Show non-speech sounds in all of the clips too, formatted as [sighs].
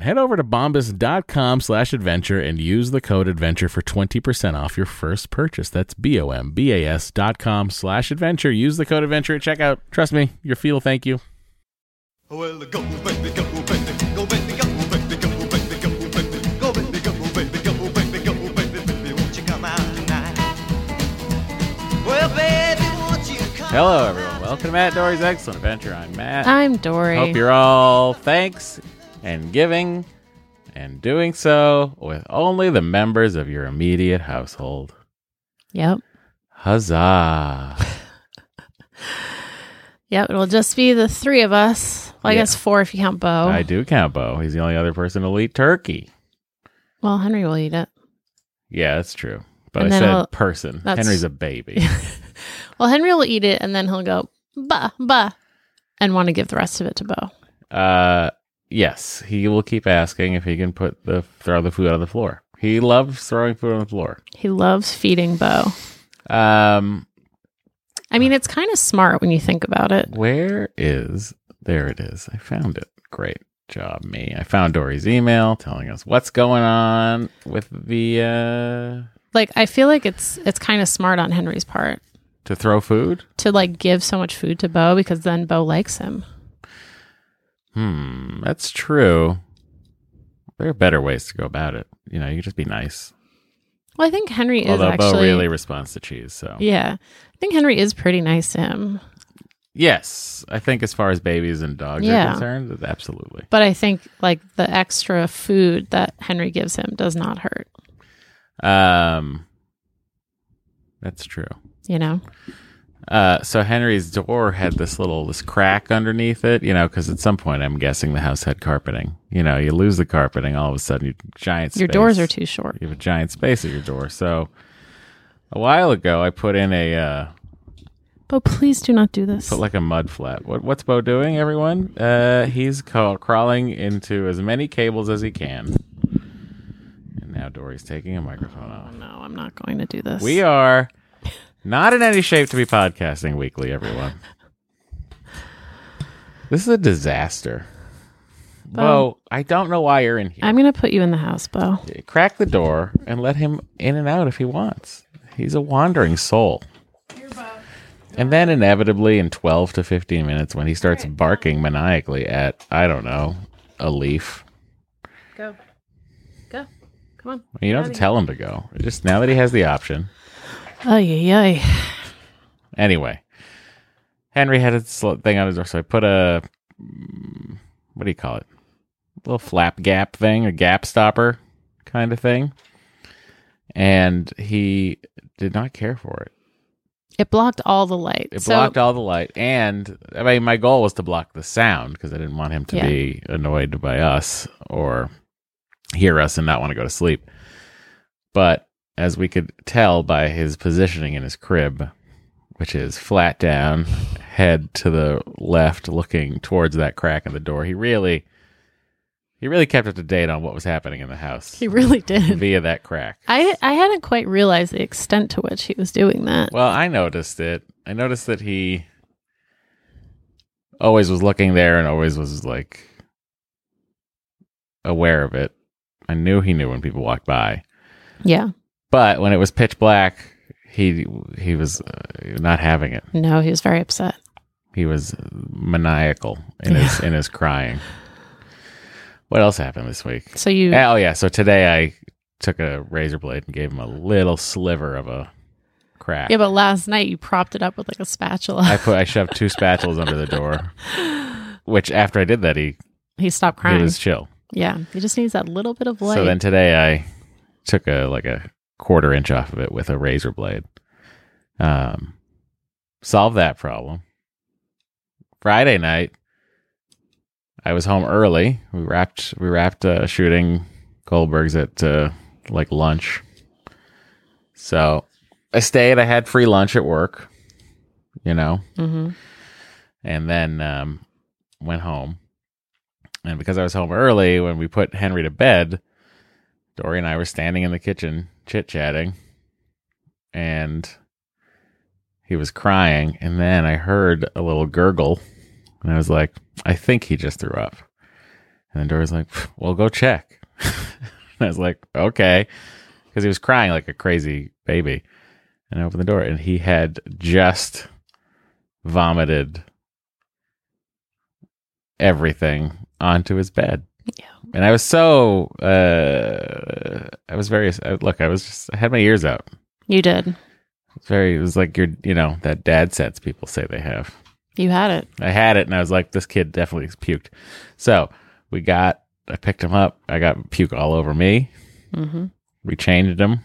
Head over to bombas.com slash adventure and use the code adventure for 20% off your first purchase. That's B-O-M-B-A-S dot com slash adventure. Use the code adventure at checkout. Trust me, your feet will thank you. Well, go, baby, go, baby, go, baby, go, baby, go, baby, go, baby, go, baby, go, baby, go, baby, go, baby, baby, won't you come out tonight? Well, baby, won't you come Hello, everyone. Welcome to Matt Doree's Excellent Adventure. I'm Matt. I'm Doree. Hope you're all thanks and giving and doing so with only the members of your immediate household. Yep. Huzzah. [laughs] Yep. It'll just be the three of us. Well, I Yeah. guess four if you count Bo. I do count Bo. He's the only other person to eat turkey. Well, Henry will eat it. Yeah, that's true. But And I said I'll- person. Henry's a baby. [laughs] Well, Henry will eat it and then he'll go, bah, bah, and want to give the rest of it to Bo. uh yes, he will keep asking if he can put the throw the food on the floor. He loves throwing food on the floor. He loves feeding Bo. Um I mean, it's kind of smart when you think about it. Where is there it is. I found it. Great job, me. I found Doree's email telling us what's going on with the uh Like, I feel like it's it's kind of smart on Henry's part to throw food. to like give so much food to Bo because then Bo likes him. Hmm, that's true. There are better ways to go about it. You know, you can just be nice. Well, I think Henry is Although actually Bo really responds to cheese, so yeah. I think Henry is pretty nice to him. yes, I think as far as babies and dogs Yeah. are concerned, absolutely. But I think like the extra food that Henry gives him does not hurt. Um, that's true. You know? Uh, so Henry's door had this little this crack underneath it, you know, because at some point I'm guessing the house had carpeting. You know, you lose the carpeting, all of a sudden you giant. Your doors are too short. You have a giant space at your door. So a while ago, I put in a uh, But please do not do this. put like a mud flat. What what's Bo doing, everyone? Uh, he's ca- crawling into as many cables as he can. And now Doree's taking a microphone off. no, I'm not going to do this. We are not in any shape to be podcasting weekly, everyone. This is a disaster. Bo. Bo, I don't know why you're in here. I'm gonna put you in the house, Bo. Crack the door and let him in and out if he wants. He's a wandering soul. And then inevitably in 12 to 15 minutes when he starts barking maniacally at, I don't know, a leaf. Go, go, come on. You don't have to tell him to go. Just now that he has the option. Ay, ay, ay. Anyway, Henry had a thing on his door, so I put a what do you call it? A little flap gap thing, a gap stopper kind of thing, and he did not care for it. It blocked all the light. It So- blocked all the light, and I mean, my goal was to block the sound because I didn't want him to Yeah. be annoyed by us or hear us and not want to go to sleep. But as we could tell by his positioning in his crib, which is flat down, head to the left, looking towards that crack in the door, he really, he really kept up to date on what was happening in the house He really did. via that crack. I I hadn't quite realized the extent to which he was doing that. Well, I noticed it. I noticed that he always was looking there and always was like aware of it. I knew he knew when people walked by, Yeah. But when it was pitch black, he he was uh, not having it. No, he was very upset. He was maniacal in his in his crying. What else happened this week? So you Oh yeah, so today I took a razor blade and gave him a little sliver of a crack. Yeah, but last night you propped it up with like a spatula. I put I shoved two [laughs] spatulas under the door. Which after I did that, he he stopped crying. he was chill. yeah. He just needs that little bit of light. So then today I took a like a quarter inch off of it with a razor blade. Um, solve that problem. Friday night, I was home early. We wrapped we wrapped uh, shooting Goldberg's at uh, like lunch. So I stayed. I had free lunch at work. You know, hmm and then um, went home. And because I was home early, when we put Henry to bed, Doree and I were standing in the kitchen chit chatting, and he was crying. And then I heard a little gurgle, and I was like, I think he just threw up. And then Doree's like, Well, go check. [laughs] and I was like, Okay. Because he was crying like a crazy baby. And I opened the door, and he had just vomited everything onto his bed. Yeah. And I was so uh I was very look, I was just I had my ears out. You did. It's very it was like your you know, that dad sets people say they have. You had it. I had it and I was like, this kid definitely puked. So we got I picked him up. I got puke all over me. hmm We changed him.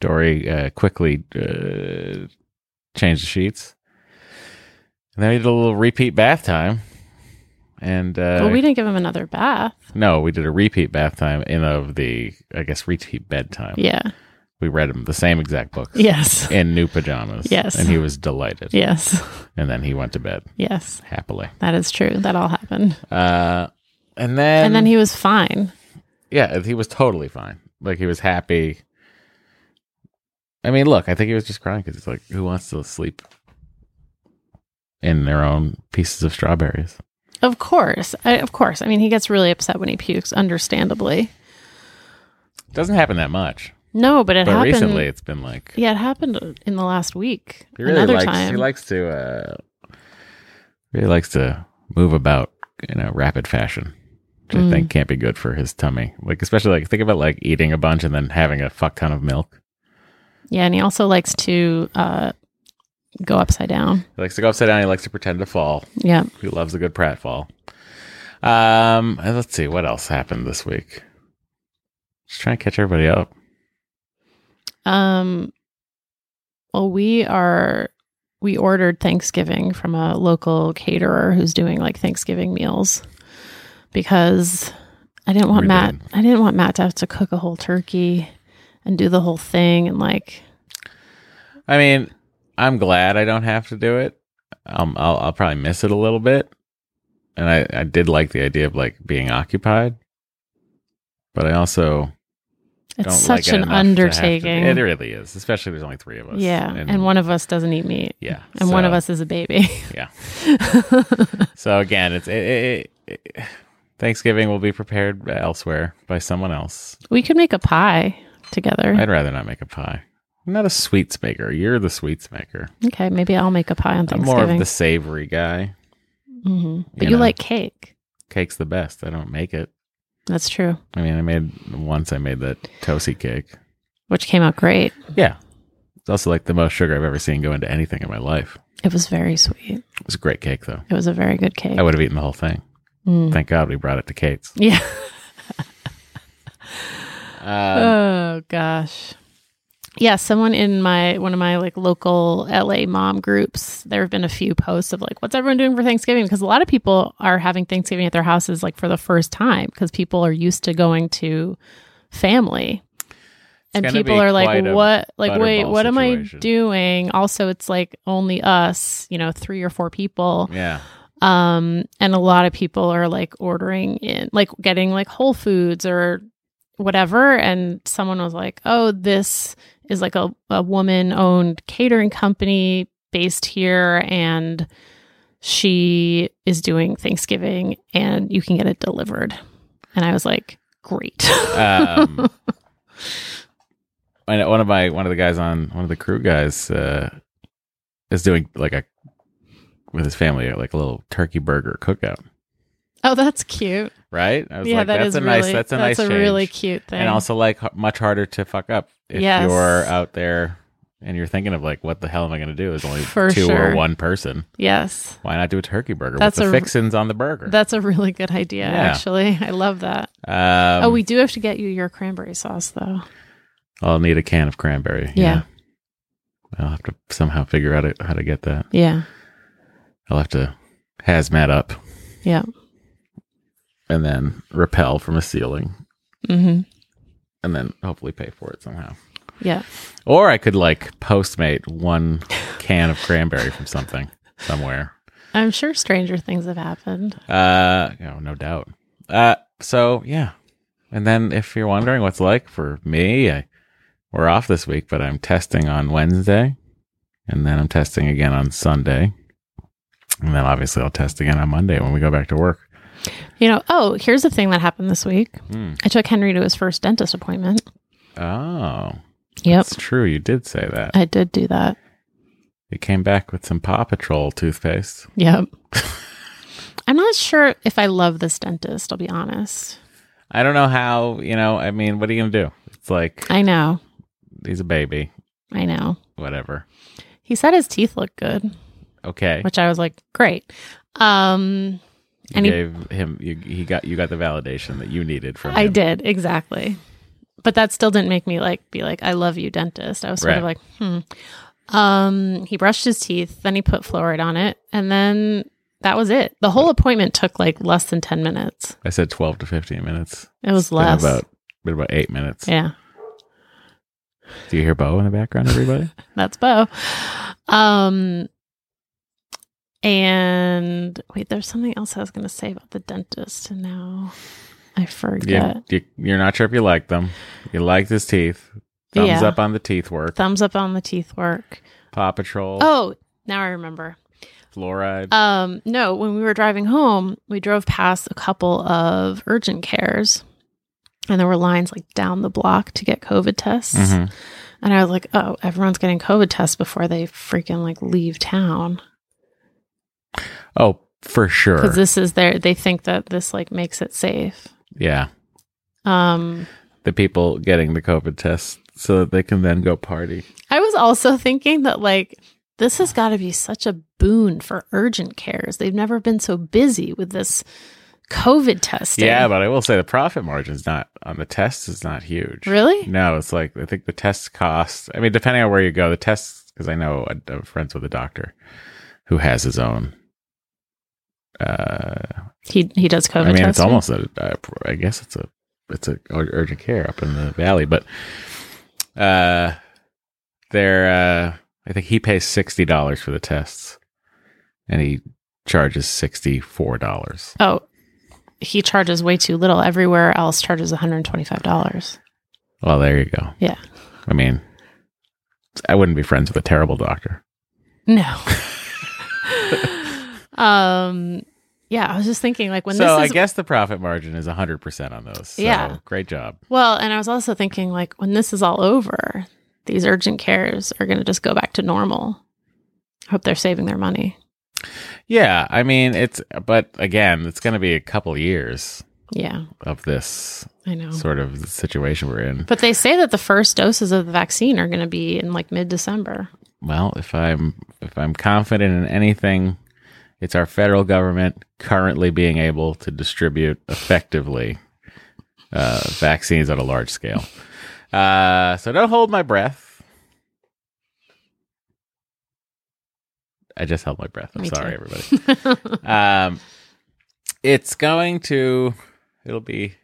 Doree uh, quickly uh, changed the sheets. And then we did a little repeat bath time. And uh, well, we didn't give him another bath. no, we did a repeat bath time in of the I guess repeat bedtime. Yeah. We read him the same exact books Yes. in new pajamas. Yes. and he was delighted. Yes. And then he went to bed Yes. happily. That is true. That all happened. Uh, and then and then he was fine. yeah, he was totally fine. Like he was happy. I mean, look, I think he was just crying because it's like, who wants to sleep in their own pieces of strawberries? Of course. I, of course. I mean, he gets really upset when he pukes, understandably. Doesn't happen that much, No, but it but happened. recently it's been like Yeah, it happened in the last week. he really Another likes. time. He likes to. uh Really likes to move about in a rapid fashion, which I Mm. think can't be good for his tummy. Like especially like think about like eating a bunch and then having a fuck ton of milk. yeah, and he also likes to uh, go upside down. He likes to go upside down. He likes to pretend to fall. Yeah. He loves a good pratfall. Um, let's see what else happened this week. Just trying to catch everybody up. Um. Well, we are. We ordered Thanksgiving from a local caterer who's doing like Thanksgiving meals because I didn't want We Matt. did. I didn't want Matt to have to cook a whole turkey and do the whole thing and like I mean, I'm glad I don't have to do it. Um, I'll I'll probably miss it a little bit, and I I did like the idea of like being occupied, but I also it's such like it an enough to to- undertaking. It really is, especially there's only three of us. yeah, and, one of us doesn't eat meat, yeah, and one of us is a baby. [laughs] Yeah. So again, it's it, it, it, Thanksgiving will be prepared elsewhere by someone else. We could make a pie together. I'd rather not make a pie. I'm not a sweets maker. You're the sweets maker. okay, maybe I'll make a pie on I'm Thanksgiving. more of the savory guy. hmm But you know. like cake. Cake's the best. I don't make it. That's true. I mean, I made once. I made that toasty cake. Which came out great. Yeah, it's also like the most sugar I've ever seen go into anything in my life. It was very sweet. It was a great cake, though. It was a very good cake. I would have eaten the whole thing. Mm. Thank God we brought it to Kate's. Yeah. Uh, [laughs] oh gosh. Yeah, someone in my one of my like local LA mom groups, there have been a few posts of like what's everyone doing for Thanksgiving because a lot of people are having Thanksgiving at their houses like for the first time because people are used to going to family. And people are like, "What? Like, wait, what am I doing?" Also, it's like only us, you know, three or four people yeah, um and a lot of people are like ordering in like getting like whole foods or whatever. And someone was like oh this is like a, a woman owned catering company based here and she is doing thanksgiving and you can get it delivered. And i was like great. Um, [laughs] one of my one of the guys on one of the crew guys uh, is doing like a with his family like a little turkey burger cookout. Oh that's cute Right? I was yeah like, that that's is a really nice. That's a nice thing. That's a change. really cute thing and also like h- much harder to fuck up if Yes. you're out there and you're thinking of like, what the hell am I going to do? There's only For two sure. or one person. yes Why not do a turkey burger That's with the a- fixins on the burger? that's a really good idea Yeah. actually i love that um, oh, we do have to get you your cranberry sauce, though. I'll need a can of cranberry. Yeah. I'll have to somehow figure out how to get that. Yeah. I'll have to hazmat up Yeah. And then rappel from a ceiling hmm and then hopefully pay for it somehow. Yeah. Or I could like postmate one can of cranberry from something somewhere. I'm sure stranger things have happened. Uh, you know, no doubt. Uh, so yeah. And then if you're wondering what's like for me, I, we're off this week, but I'm testing on Wednesday and then I'm testing again on Sunday. And then obviously I'll test again on Monday when we go back to work. You know, oh, here's the thing that happened this week. Hmm. I took Henry to his first dentist appointment. Oh, Yep. it's true. You did say that. I did do that. You came back with some Paw Patrol toothpaste. Yep. [laughs] I'm not sure if I love this dentist, I'll be honest. I don't know how, you know, I mean, what are you going to do? It's like, I know. he's a baby, I know. whatever. He said his teeth look good, Okay. which I was like, great. Um, You and he- gave him, you, he got, you got the validation that you needed from I him. did, exactly. But that still didn't make me like be like, I love you, dentist. I was sort of like, hmm. Um, he brushed his teeth, then he put fluoride on it, and then that was it. The whole appointment took like less than ten minutes. I said 12 to 15 minutes. It was It's been less. about, been about eight minutes. yeah, Do you hear Bo in the background, everybody? [laughs] that's Bo. Um and wait, there's something else I was gonna say about the dentist, and now I forget. you, you, you're not sure if you like them. You liked his teeth. Thumbs Yeah. up on the teeth work. Thumbs up on the teeth work. Paw Patrol. Oh, now I remember. Fluoride. Um, no, when we were driving home, we drove past a couple of urgent cares and there were lines like down the block to get COVID tests. Mhm. And I was like, oh, everyone's getting COVID tests before they freaking like leave town. Oh, for sure. Because this is their, they think that this like makes it safe. yeah. Um, The people getting the COVID test so that they can then go party. I was also thinking that like this has got to be such a boon for urgent cares. They've never been so busy with this COVID testing. Yeah, but I will say the profit margin's not on the tests is not huge. Really? No, it's like I think the test cost. I mean, depending on where you go, the tests because I know I'm friends with a doctor who has his own. Uh, He he does COVID I mean, it's almost a. Uh, guess it's a. It's a urgent care up in the valley, but uh, they're. Uh, I think he pays sixty dollars for the tests, and he charges sixty four dollars. Oh, he charges way too little. Everywhere else charges $125. Well, there you go. Yeah. I mean, I wouldn't be friends with a terrible doctor. No. [laughs] um yeah, I was just thinking like when so this I guess the profit margin is 100% on those. So Yeah. Great job. well, and I was also thinking like when this is all over, these urgent cares are going to just go back to normal. I hope they're saving their money. Yeah. I mean, it's, but again, it's going to be a couple years Yeah, of this I know. sort of situation we're in. But they say that the first doses of the vaccine are going to be in like mid December. Well, if I'm if I'm confident in anything, it's our federal government currently being able to distribute effectively uh, vaccines on a large scale. Uh, so don't hold my breath. I just held my breath. I'm Me sorry, too. everybody. [laughs] um, it's going to. It'll be.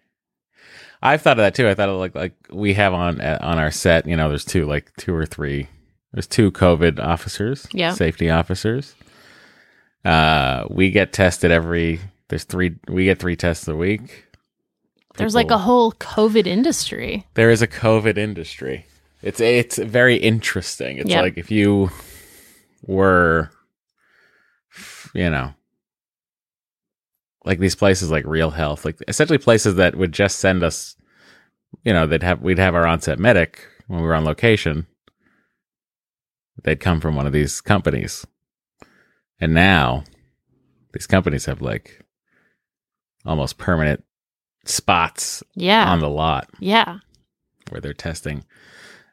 I've thought of that too. I thought of like like we have on uh, on our set. You know, there's two like two or three. There's two COVID officers. Yeah. Safety officers. Uh, we get tested every. There's three. We get three tests a week. There's like a whole COVID industry. there is a COVID industry. It's it's very interesting. It's Yep. like if you were, you know, like these places like Real Health, like essentially places that would just send us, you know, they'd have we'd have our onset medic when we were on location. They'd come from one of these companies, and now these companies have like almost permanent spots Yeah. on the lot yeah. where they're testing.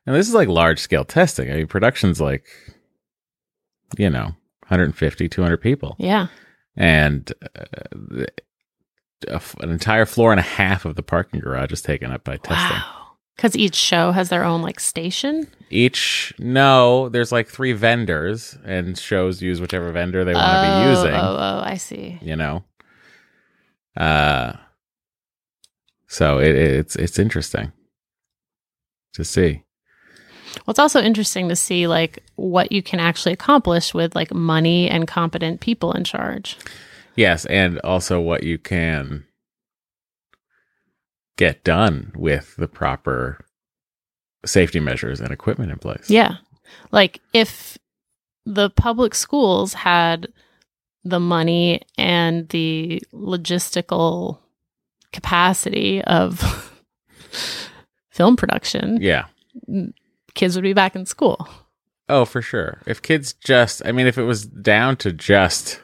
And this is like large scale testing. I mean, production's like, you know, 150, 200 people. Yeah. And uh, the, an entire floor and a half of the parking garage is taken up by testing. Wow. Because each show has their own like station. Each, no, there's like three vendors, and shows use whichever vendor they want to oh, be using. Oh, oh, I see. you know uh so it, it's it's interesting to see Well, it's also interesting to see like what you can actually accomplish with like money and competent people in charge. yes and also what you can get done with the proper safety measures and equipment in place Yeah. Like if the public schools had the money and the logistical capacity of [laughs] film production, yeah kids would be back in school. oh for sure if kids just i mean if it was down to just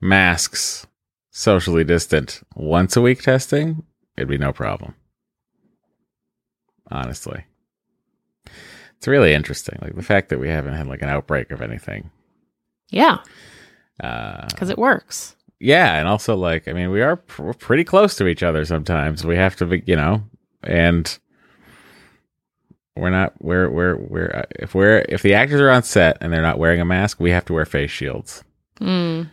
masks socially distant once a week testing it'd be no problem. Honestly. It's really interesting like the fact that we haven't had like an outbreak of anything. Yeah, uh because it works. yeah and also like i mean we are pr- pretty close to each other sometimes. We have to be you know and we're not we're we're we're uh, if we're if the actors are on set and they're not wearing a mask we have to wear face shields. Mm,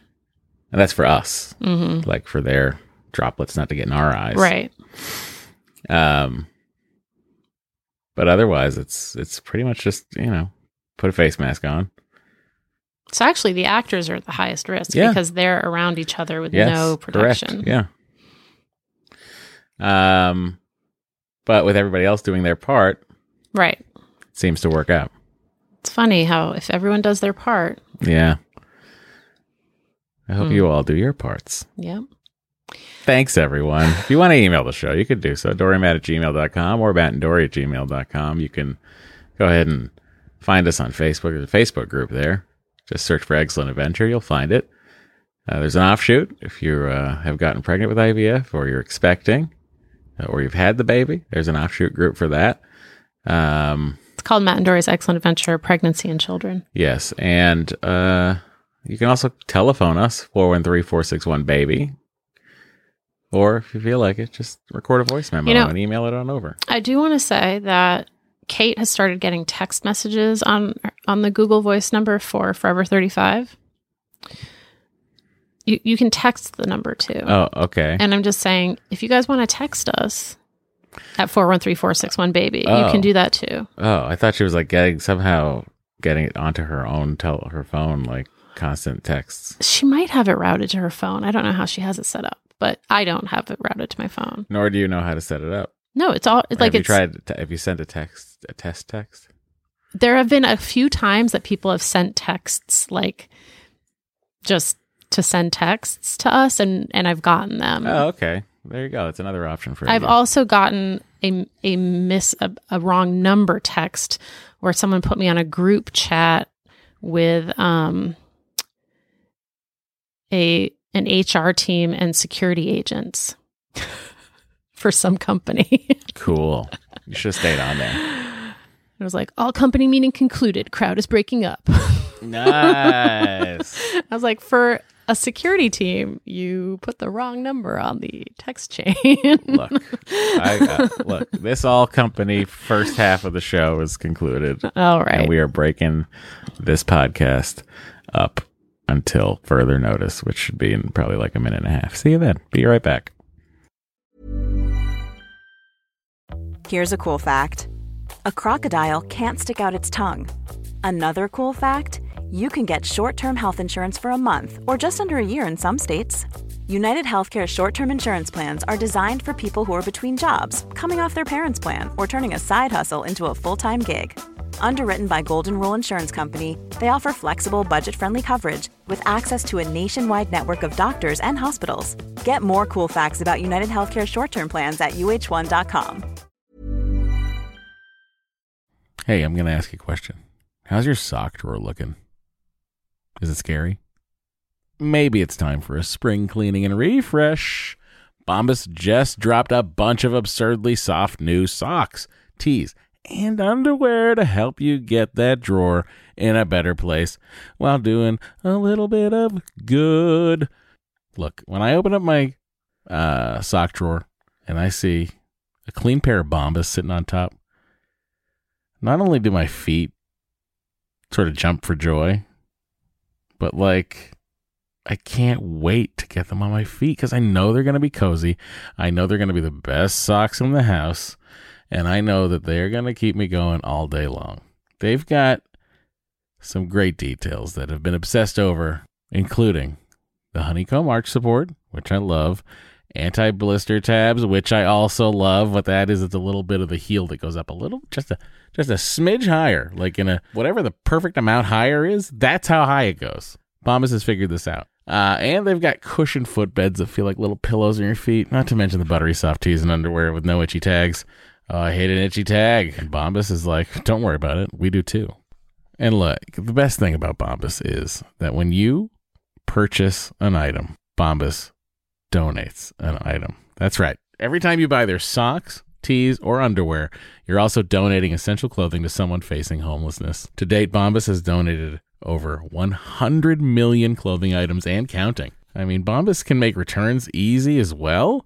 and that's for us. Hmm like for their droplets not to get in our eyes Right. um but otherwise it's it's pretty much just you know put a face mask on So actually, the actors are at the highest risk Yeah. because they're around each other with yes no correct. protection. yeah um but with everybody else doing their part Right. it seems to work out It's funny how if everyone does their part, yeah i hope Hmm. you all do your parts yeah. Thanks, everyone. if you want to email the show, you could do so. DoryMatt at gmail.com or Matt and Doree at gmail.com. You can go ahead and find us on Facebook. There's a Facebook group there. Just search for Excellent Adventure. You'll find it. Uh, there's an offshoot if you uh, have gotten pregnant with IVF or you're expecting uh, or you've had the baby. There's an offshoot group for that. Um, It's called Matt and Doree's Excellent Adventure Pregnancy and Children. Yes, and uh, you can also telephone us 413-461-BABY. Or if you feel like it, just record a voice memo You know- and email it on over. I do want to say that Kate has started getting text messages on on the Google Voice number for Forever 35. You you can text the number too. Oh, okay. And I'm just saying if you guys want to text us at 413-461 baby, you Oh. can do that too. Oh, I thought she was like getting somehow getting it onto her own tel- her phone like constant texts. She might have it routed to her phone. I don't know how she has it set up, but I don't have it routed to my phone. Nor do you know how to set it up. No, it's all it's like have you it's tried? To, have you sent a text, a test text? there have been a few times that people have sent texts like just to send texts to us, and and I've gotten them. Oh, okay. There you go. That's another option for I've you. also gotten a a miss a, a wrong number text where someone put me on a group chat with um a an HR team and security agents [laughs] for some company. [laughs] cool. You should have stayed on there. It was like all company meeting concluded. Crowd is breaking up. [laughs] Nice. I was like, for a security team, you put the wrong number on the text chain. look, I, uh, look. This all company first half of the show is concluded, all right. and we are breaking this podcast up until further notice, which should be in probably like a minute and a half. See you then. Be right back. Here's a cool fact a crocodile can't stick out its tongue. Another cool fact you can get short term health insurance for a month or just under a year in some states. United Healthcare short term insurance plans are designed for people who are between jobs, coming off their parents' plan, or turning a side hustle into a full time gig. Underwritten by Golden Rule Insurance Company, they offer flexible, budget friendly coverage with access to a nationwide network of doctors and hospitals. Get more cool facts about United Healthcare short term plans at uhone.com. Hey, I'm going to ask you a question. How's your sock drawer looking? Is it scary? Maybe it's time for a spring cleaning and refresh. Bombas just dropped a bunch of absurdly soft new socks, tees, and underwear to help you get that drawer in a better place while doing a little bit of good. Look, when I open up my uh, sock drawer and I see a clean pair of Bombas sitting on top, not only do my feet sort of jump for joy, but like I can't wait to get them on my feet because I know they're going to be cozy. I know they're going to be the best socks in the house. And I know that they're going to keep me going all day long. They've got some great details that have been obsessed over, including the honeycomb arch support, which I love, anti blister tabs, which I also love. What that is, it's a little bit of the heel that goes up a little, just a just a smidge higher, like in a whatever the perfect amount higher is. That's how high it goes. Bombas has figured this out. Uh, and they've got cushioned footbeds that feel like little pillows on your feet. Not to mention the buttery soft tees and underwear with no itchy tags. Uh, I hate an itchy tag. And Bombas is like, don't worry about it. We do too. And look, the best thing about Bombas is that when you purchase an item, Bombas donates an item. That's right. Every time you buy their socks, tees, or underwear, you're also donating essential clothing to someone facing homelessness. To date, Bombas has donated over 100 million clothing items and counting. I mean, Bombas can make returns easy as well.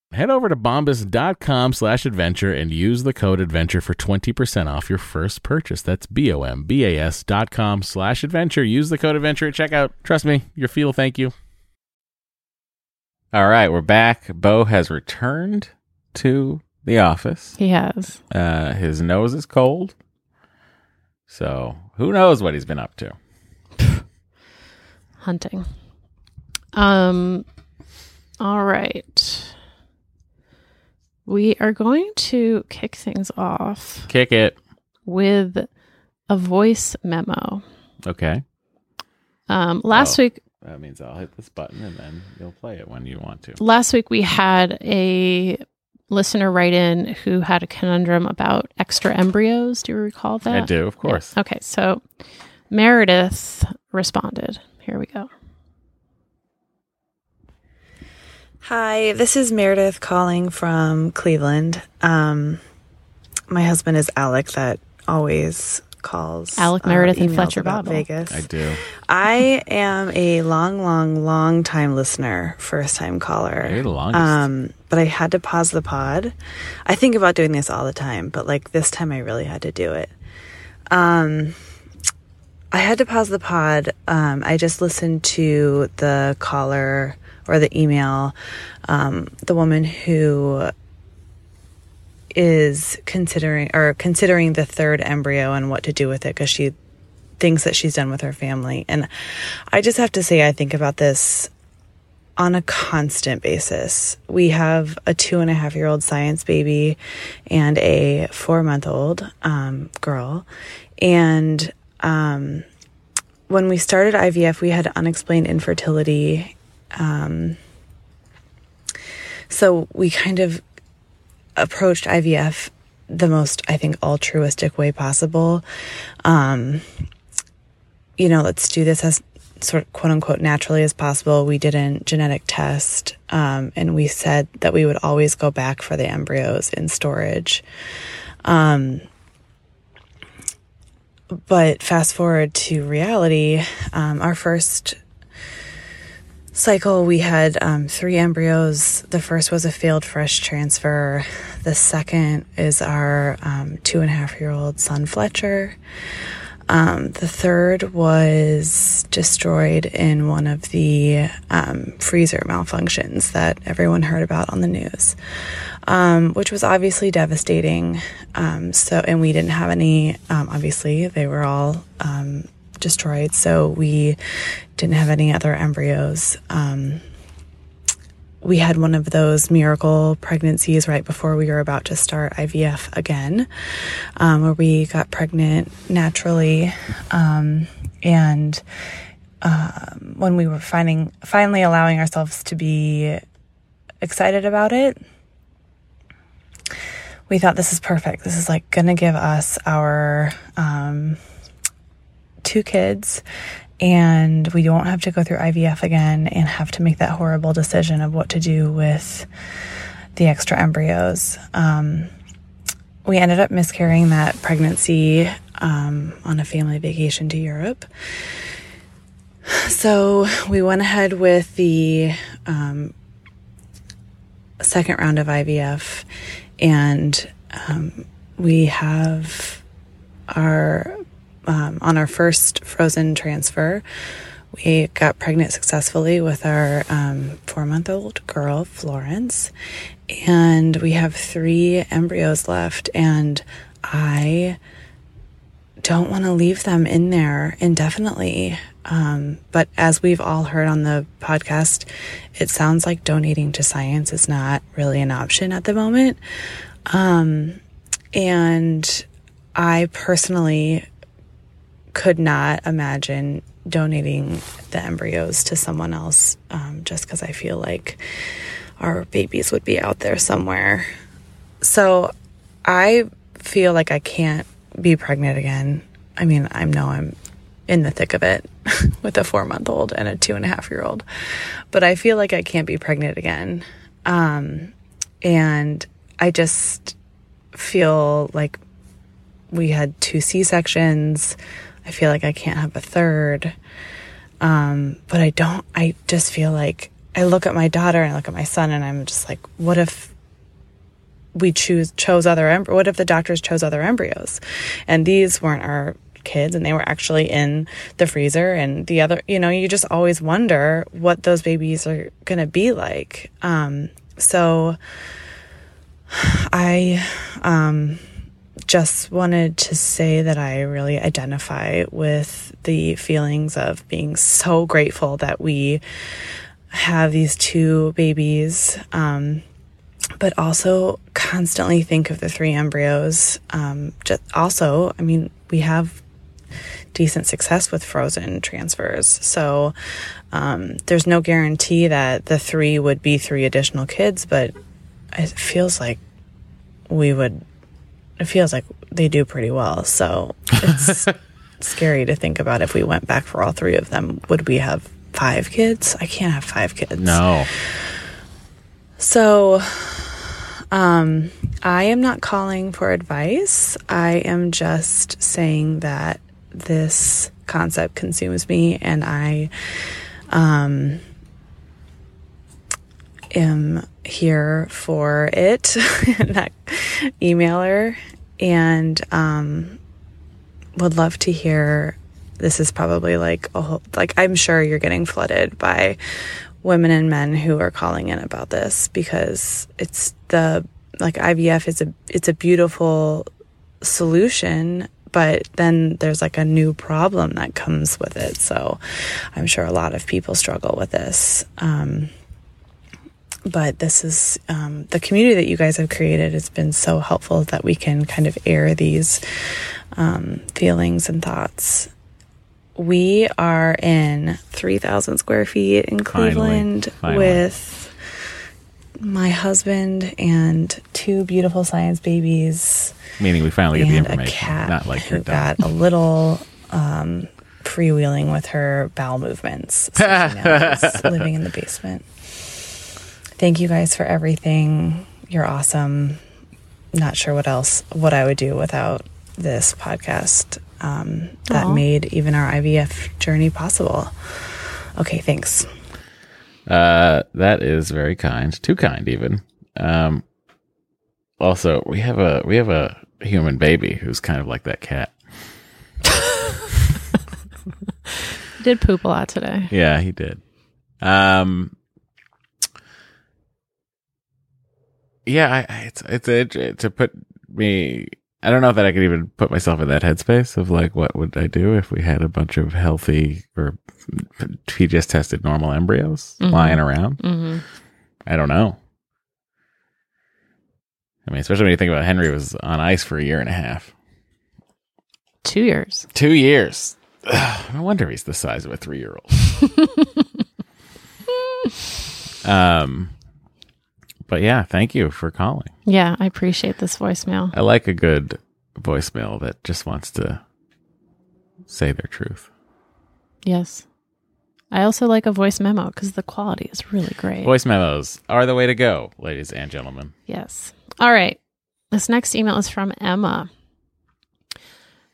Head over to bombas.com slash adventure and use the code adventure for 20% off your first purchase. That's B-O-M-B-A-S dot com slash adventure. Use the code adventure at checkout. Trust me, your feet will thank you. All right, we're back. Bo has returned to the office. he has. Uh, his nose is cold. So who knows what he's been up to? hunting. Um all right. We are going to kick things off Kick it. with a voice memo. Okay. Um last Oh. week That means I'll hit this button and then you'll play it when you want to. last week we had a listener write in who had a conundrum about extra embryos. Do you recall that? I do, of course. Okay, so Meredith responded. Here we go. Hi, this is Meredith calling from Cleveland. Um, my husband is Alec, that always calls. Alec uh, Meredith and Fletcher about Bobble. Vegas. I do. I am a long, long, long time listener, first time caller. You're the longest. Um, but I had to pause the pod. I think about doing this all the time, but like this time I really had to do it. Um, I had to pause the pod. Um, I just listened to the caller or the email, um, the woman who is considering or considering the third embryo and what to do with it because she things that she's done with her family. And I just have to say, I think about this on a constant basis. We have a two and a half year old science baby and a four month old um, girl. And um, when we started IVF, we had unexplained infertility. Um, so we kind of approached IVF the most, I think, altruistic way possible. Um, you know, let's do this as sort of quote unquote naturally as possible. We didn't genetic test, um, and we said that we would always go back for the embryos in storage. Um, but fast forward to reality, um, our first cycle, we had um, three embryos. The first was a failed fresh transfer. The second is our um, two and a half year old son, Fletcher. Um, the third was destroyed in one of the um, freezer malfunctions that everyone heard about on the news, um, which was obviously devastating. Um, so, and we didn't have any. Obviously, they were all destroyed, so we didn't have any other embryos. Um, we had one of those miracle pregnancies right before we were about to start IVF again, um, where we got pregnant naturally. Um, and um, when we were finding, finally allowing ourselves to be excited about it, we thought this is perfect. This is like to give us our um, two kids and we won't have to go through IVF again and have to make that horrible decision of what to do with the extra embryos. Um, we ended up miscarrying that pregnancy um, on a family vacation to Europe. So we went ahead with the um, second round of IVF, and um, we have our um, on our first frozen transfer, we got pregnant successfully with our um, four month old girl, Florence. And we have three embryos left. And I don't want to leave them in there indefinitely. Um, but as we've all heard on the podcast, it sounds like donating to science is not really an option at the moment. Um, and I personally could not imagine donating the embryos to someone else um, just because I feel like our babies would be out there somewhere. So I feel like I can't be pregnant again. I mean, I know I'm in the thick of it [laughs] with a four month old and a two and a half year old, but I feel like I can't be pregnant again. Um, and I just feel like we had two C sections. I feel like I can't have a third. Um, but I don't, I just feel like I look at my daughter and I look at my son and I'm just like, what if we choose, chose other, what if the doctors chose other embryos? And these weren't our kids and they were actually in the freezer and the other, you know, you just always wonder what those babies are going to be like. Um, so [sighs] I, um, just wanted to say that I really identify with the feelings of being so grateful that we have these two babies, um, but also constantly think of the three embryos. Um, just also, I mean, we have decent success with frozen transfers, so um, there's no guarantee that the three would be three additional kids, but it feels like we would it feels like they do pretty well. So it's [laughs] scary to think about if we went back for all three of them, would we have five kids? I can't have five kids. No. So Um, I am not calling for advice. I am just saying that this concept consumes me and I um, am here for it, [laughs] that emailer, and um, would love to hear. This is probably like a whole, like I'm sure you're getting flooded by women and men who are calling in about this because it's the like IVF is a it's a beautiful solution but then there's like a new problem that comes with it so i'm sure a lot of people struggle with this um, but this is um, the community that you guys have created It's been so helpful that we can kind of air these um, feelings and thoughts we are in 3000 square feet in cleveland Finally. with my husband and two beautiful science babies Meaning we finally get the and a information. cat Not like you're done. got a little um, freewheeling with her bowel movements. [laughs] So she now is living in the basement. Thank you guys for everything. You're awesome. Not sure what else, what I would do without this podcast um, that Aw. made even our IVF journey possible. Okay, thanks. Uh, that is very kind. Too kind, even. Um, also, we have a we have a human baby who's kind of like that cat. [laughs] Did poop a lot today. Yeah, he did. Um, yeah, I, I it's it's a, to put me. I don't know that I could even put myself in that headspace of like, what would I do if we had a bunch of healthy or he just tested normal embryos Mhm. lying around? hmm I don't know. I mean, especially when you think about Henry was on ice for a year and a half, Two years. two years. Ugh, no wonder he's the size of a three year old. [laughs] um, but yeah, thank you for calling. Yeah, I appreciate this voicemail. I like a good voicemail that just wants to say their truth. Yes. I also like a voice memo because the quality is really great. Voice memos are the way to go, ladies and gentlemen. Yes. All right. This next email is from Emma.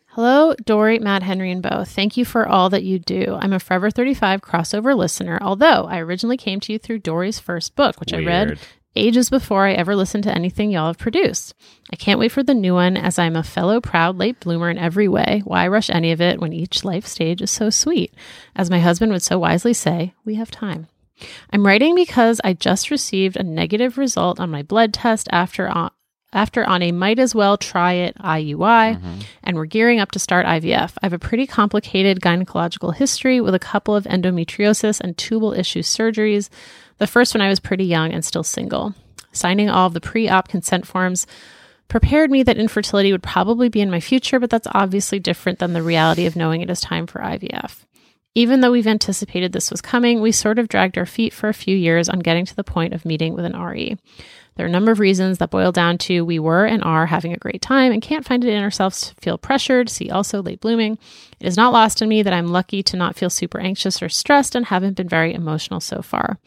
Hello, Doree, Matt, Henry, and Bo. Thank you for all that you do. I'm a Forever 35 crossover listener, although I originally came to you through Doree's first book, which I read Weird. Ages before I ever listened to anything y'all have produced. I can't wait for the new one as I'm a fellow proud late bloomer in every way. Why rush any of it when each life stage is so sweet? As my husband would so wisely say, we have time. I'm writing because I just received a negative result on my blood test after on, after on a might as well try it IUI, mm-hmm. and we're gearing up to start IVF. I have a pretty complicated gynecological history with a couple of endometriosis and tubal issue surgeries. The first when I was pretty young and still single. Signing all of the pre op consent forms prepared me that infertility would probably be in my future, but that's obviously different than the reality of knowing it is time for IVF. Even though we've anticipated this was coming, we sort of dragged our feet for a few years on getting to the point of meeting with an RE. There are a number of reasons that boil down to we were and are having a great time and can't find it in ourselves to feel pressured. See also late blooming. It is not lost on me that I'm lucky to not feel super anxious or stressed and haven't been very emotional so far.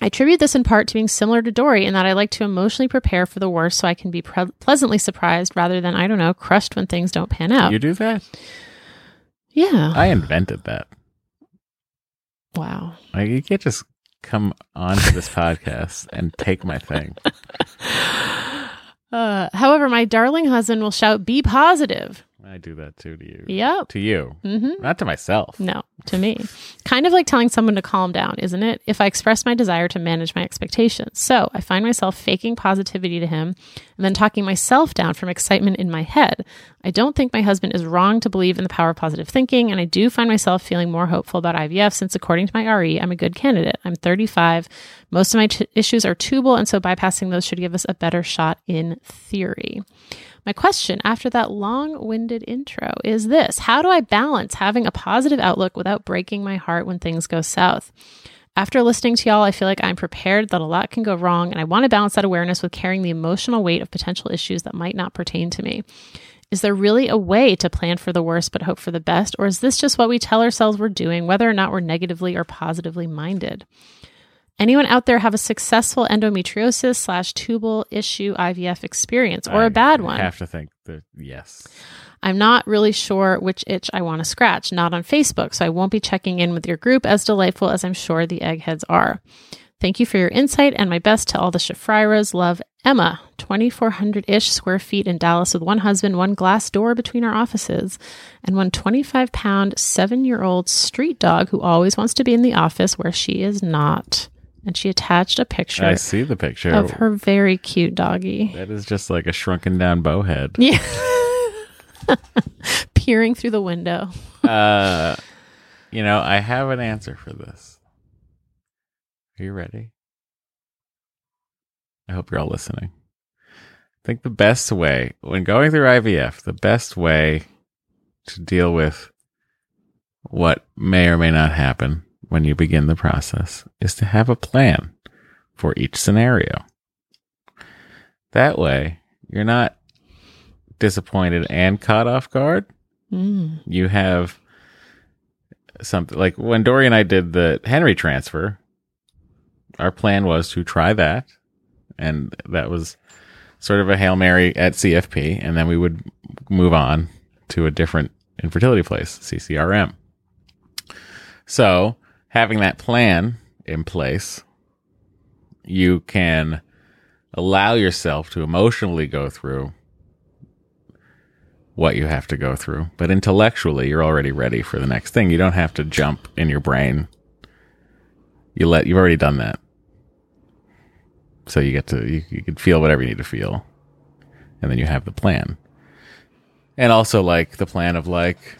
I attribute this in part to being similar to Doree in that I like to emotionally prepare for the worst so I can be pre- pleasantly surprised rather than, I don't know, crushed when things don't pan out. You do that? yeah. I invented that. wow. Like you can't just come onto this podcast and take my thing. [laughs] Uh, however, my darling husband will shout, be positive. I do that too to you. Yep. To you. Mm-hmm. Not to myself. No, to me. Kind of like telling someone to calm down, isn't it? If I express my desire to manage my expectations. So I find myself faking positivity to him and then talking myself down from excitement in my head. I don't think my husband is wrong to believe in the power of positive thinking, and I do find myself feeling more hopeful about IVF since, according to my RE, I'm a good candidate. I'm 35. Most of my t- issues are tubal, and so bypassing those should give us a better shot in theory. My question after that long winded intro is this How do I balance having a positive outlook without breaking my heart when things go south? After listening to y'all, I feel like I'm prepared that a lot can go wrong, and I want to balance that awareness with carrying the emotional weight of potential issues that might not pertain to me. Is there really a way to plan for the worst but hope for the best, or is this just what we tell ourselves we're doing, whether or not we're negatively or positively minded? Anyone out there have a successful endometriosis slash tubal issue IVF experience or I a bad one? I have to think that yes. I'm not really sure which itch I want to scratch. Not on Facebook, so I won't be checking in with your group as delightful as I'm sure the eggheads are. Thank you for your insight and my best to all the Shafriras. Love Emma, 2,400 ish square feet in Dallas with one husband, one glass door between our offices, and one 25 pound, seven year old street dog who always wants to be in the office where she is not. And she attached a picture I see the picture. of her very cute doggy. That is just like a shrunken down bowhead. Yeah. [laughs] Peering through the window. [laughs] uh, you know, I have an answer for this. Are you ready? I hope you're all listening. I think the best way, when going through IVF, the best way to deal with what may or may not happen when you begin the process is to have a plan for each scenario. That way, you're not disappointed and caught off guard Mm. you have something like when Doree and I did the Henry transfer, our plan was to try that. And that was sort of a Hail Mary at CFP. And then we would move on to a different infertility place, CCRM. So having that plan in place, you can allow yourself to emotionally go through what you have to go through. But intellectually, you're already ready for the next thing. You don't have to jump in your brain. You let you've already done that. So you get to you, you can feel whatever you need to feel. And then you have the plan. And also like the plan of like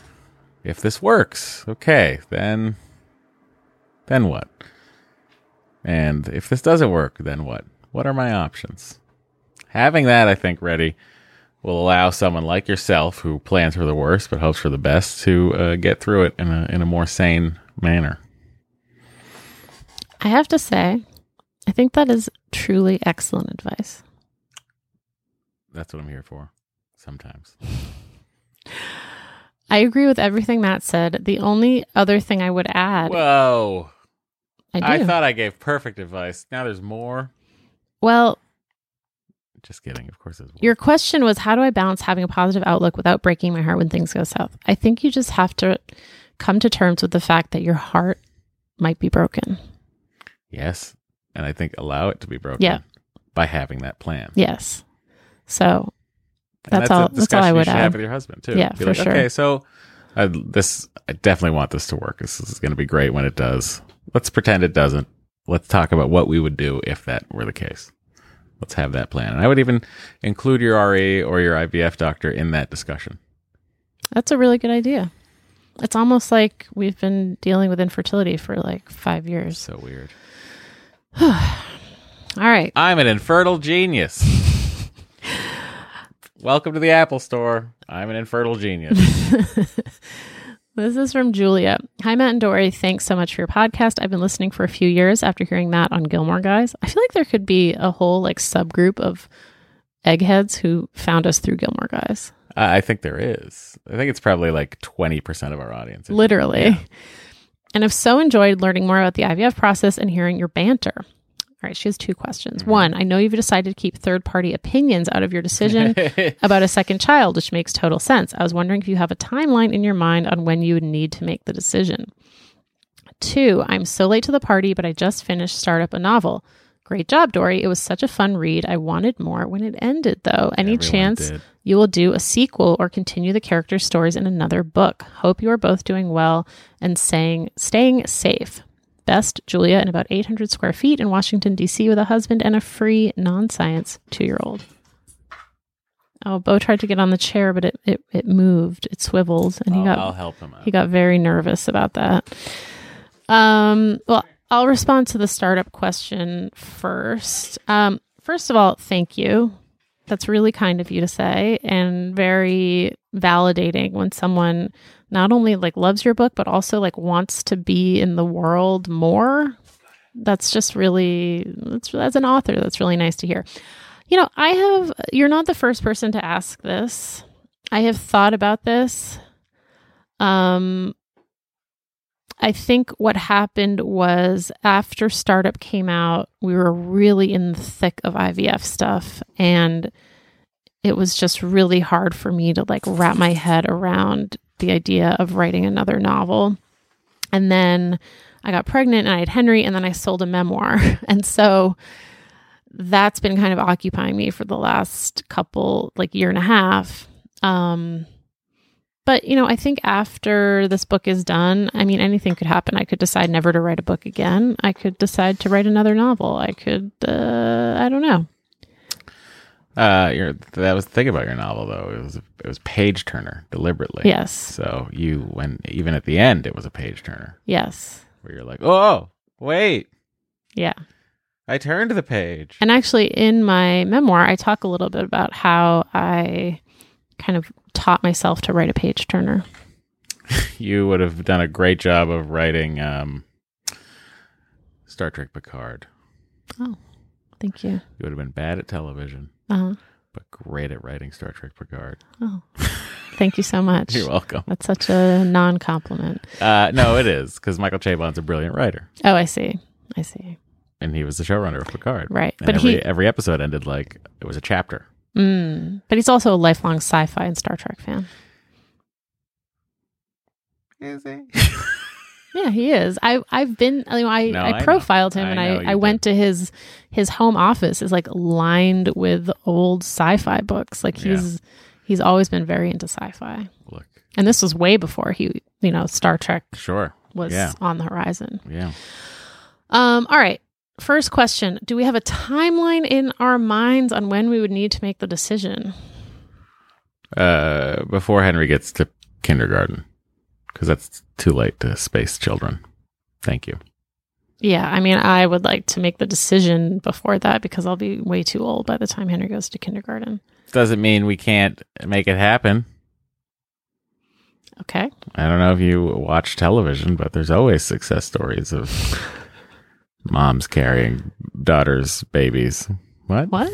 if this works, okay, then then what? And if this doesn't work, then what? What are my options? Having that I think ready will allow someone like yourself who plans for the worst but hopes for the best to uh, get through it in a in a more sane manner. I have to say, I think that is truly excellent advice. That's what I'm here for. Sometimes. [laughs] I agree with everything Matt said. The only other thing I would add, Whoa! I do. I thought I gave perfect advice. Now there's more. well, Just kidding. Of course, there's more. your question was how do I balance having a positive outlook without breaking my heart when things go south? I think you just have to come to terms with the fact that your heart might be broken. yes, and I think allow it to be broken. Yeah. By having that plan. Yes. So And That's all- that's all I would add. have with your husband too. Yeah, Be for like, sure. Okay, so uh, this I definitely want this to work. This is going to be great when it does. Let's pretend it doesn't. Let's talk about what we would do if that were the case. Let's have that plan. And I would even include your RE or your IVF doctor in that discussion. that's a really good idea. It's almost like we've been dealing with infertility for like five years. So weird. [sighs] All right. I'm an infertile genius. Welcome to the Apple Store. I'm an infertile genius. [laughs] This is from Julia. Hi, Matt and Doree. Thanks so much for your podcast. I've been listening for a few years after hearing Matt on Gilmore Guys. I feel like there could be a whole like subgroup of eggheads who found us through Gilmore Guys. I I think there is. I think it's probably like 20% of our audience. Literally. Yeah. And have so enjoyed learning more about the IVF process and hearing your banter. All right, she has two questions. Mm-hmm. One, I know you've decided to keep third party opinions out of your decision [laughs] about a second child, which makes total sense. I was wondering if you have a timeline in your mind on when you would need to make the decision. Two, I'm so late to the party, but I just finished Startup a novel. Great job, Doree. It was such a fun read. I wanted more when it ended, though. Any Everyone chance did. you will do a sequel or continue the character stories in another book? Hope you are both doing well and saying staying safe. Best, Julia, in about 800 square feet in Washington, D.C., with a husband and a free non science two year old. Oh, Bo tried to get on the chair, but it, it, it moved. It swiveled, and he I'll, got I'll help him out. he got very nervous about that. Um, well, I'll respond to the startup question first. Um, first of all, thank you. That's really kind of you to say and very validating when someone not only like loves your book but also like wants to be in the world more. That's just really that's as an author that's really nice to hear. You know, I have you're not the first person to ask this. I have thought about this um I think what happened was after startup came out, we were really in the thick of IVF stuff and it was just really hard for me to like wrap my head around the idea of writing another novel. And then I got pregnant and I had Henry and then I sold a memoir. [laughs] And so that's been kind of occupying me for the last couple like year and a half. Um but you know, I think after this book is done, I mean anything could happen. I could decide never to write a book again. I could decide to write another novel. I could uh I don't know. Uh, your that was the thing about your novel though. It was it was page turner deliberately. Yes. So you when even at the end it was a page turner Yes. where you're like, oh wait, Yeah. I turned the page. And actually, in my memoir, I talk a little bit about how I kind of taught myself to write a page turner. [laughs] you would have done a great job of writing um, Star Trek Picard. Thank you. You would have been bad at television, Uh-huh. but great at writing Star Trek Picard. Oh, thank you so much. [laughs] You're welcome. That's such a non compliment. Uh, no, it is because Michael Chabon's a brilliant writer, Oh, I see. I see. and he was the showrunner of Picard. Right. And But every he- every episode ended like it was a chapter. Mm. But he's also a lifelong sci fi and Star Trek fan. Is he? [laughs] Yeah, he is. I I've been you know I, No, I I know. profiled him and I, I went to his his home office is like lined with old sci-fi books. Like Yeah. he's he's always been very into sci-fi. Look, And this was way before he you know Star Trek sure. was Yeah. on the horizon. Yeah. Um all right. First question, do we have a timeline in our minds on when we would need to make the decision? Uh, before Henry gets to kindergarten, because that's too late to space children. Thank you. Yeah, I mean, I would like to make the decision before that because I'll be way too old by the time Henry goes to kindergarten. Doesn't mean we can't make it happen. Okay. I don't know if you watch television, but there's always success stories of [laughs] moms carrying daughters' babies. What? What? [laughs]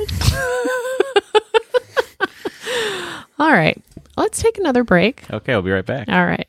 All right. Let's take another break. Okay, we'll be right back. All right.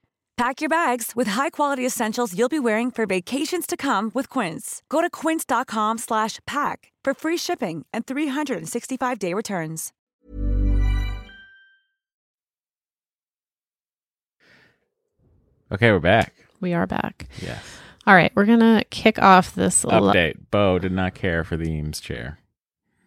Pack your bags with high-quality essentials you'll be wearing for vacations to come with Quince. Go to quince.com slash pack for free shipping and 365-day returns. Okay, we're back. We are back. Yes. All right. We're going to kick off this. lo- Update. Bo did not care for the Eames chair.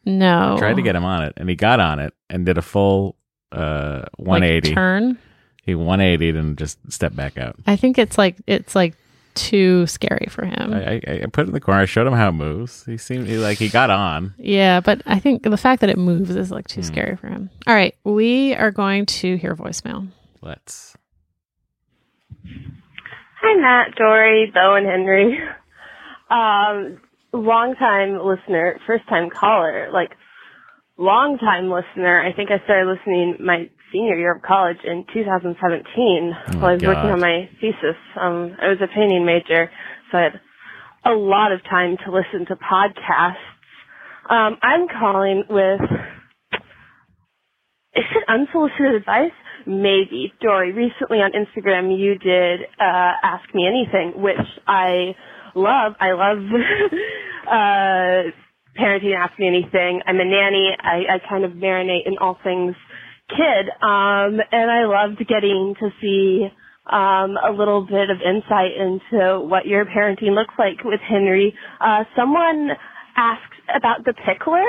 no. Tried to get him on it, and he got on it and did a full uh, like, 180. turn. He 180'd and just stepped back out. I think it's like, it's like too scary for him. I, I, I put it in the corner. I showed him how it moves. He seemed he, like he got on. yeah. But I think the fact that it moves is like too Hmm. scary for him. All right. We are going to hear voicemail. Let's. Hi, Matt, Doree, Bo, and Henry. Um, long time listener, first time caller, like long time listener. I think I started listening my senior year of college in 2017 Oh while I was my working on my thesis. Um, I was a painting major, so I had a lot of time to listen to podcasts. Um, I'm calling with is it unsolicited advice? Maybe. Doree, recently on Instagram you did uh ask me anything, which I love. I love [laughs] uh parenting ask me anything. I'm a nanny. I, I kind of marinate in all things kid. Um and I loved getting to see um a little bit of insight into what your parenting looks like with Henry. Uh someone asked about the Pikler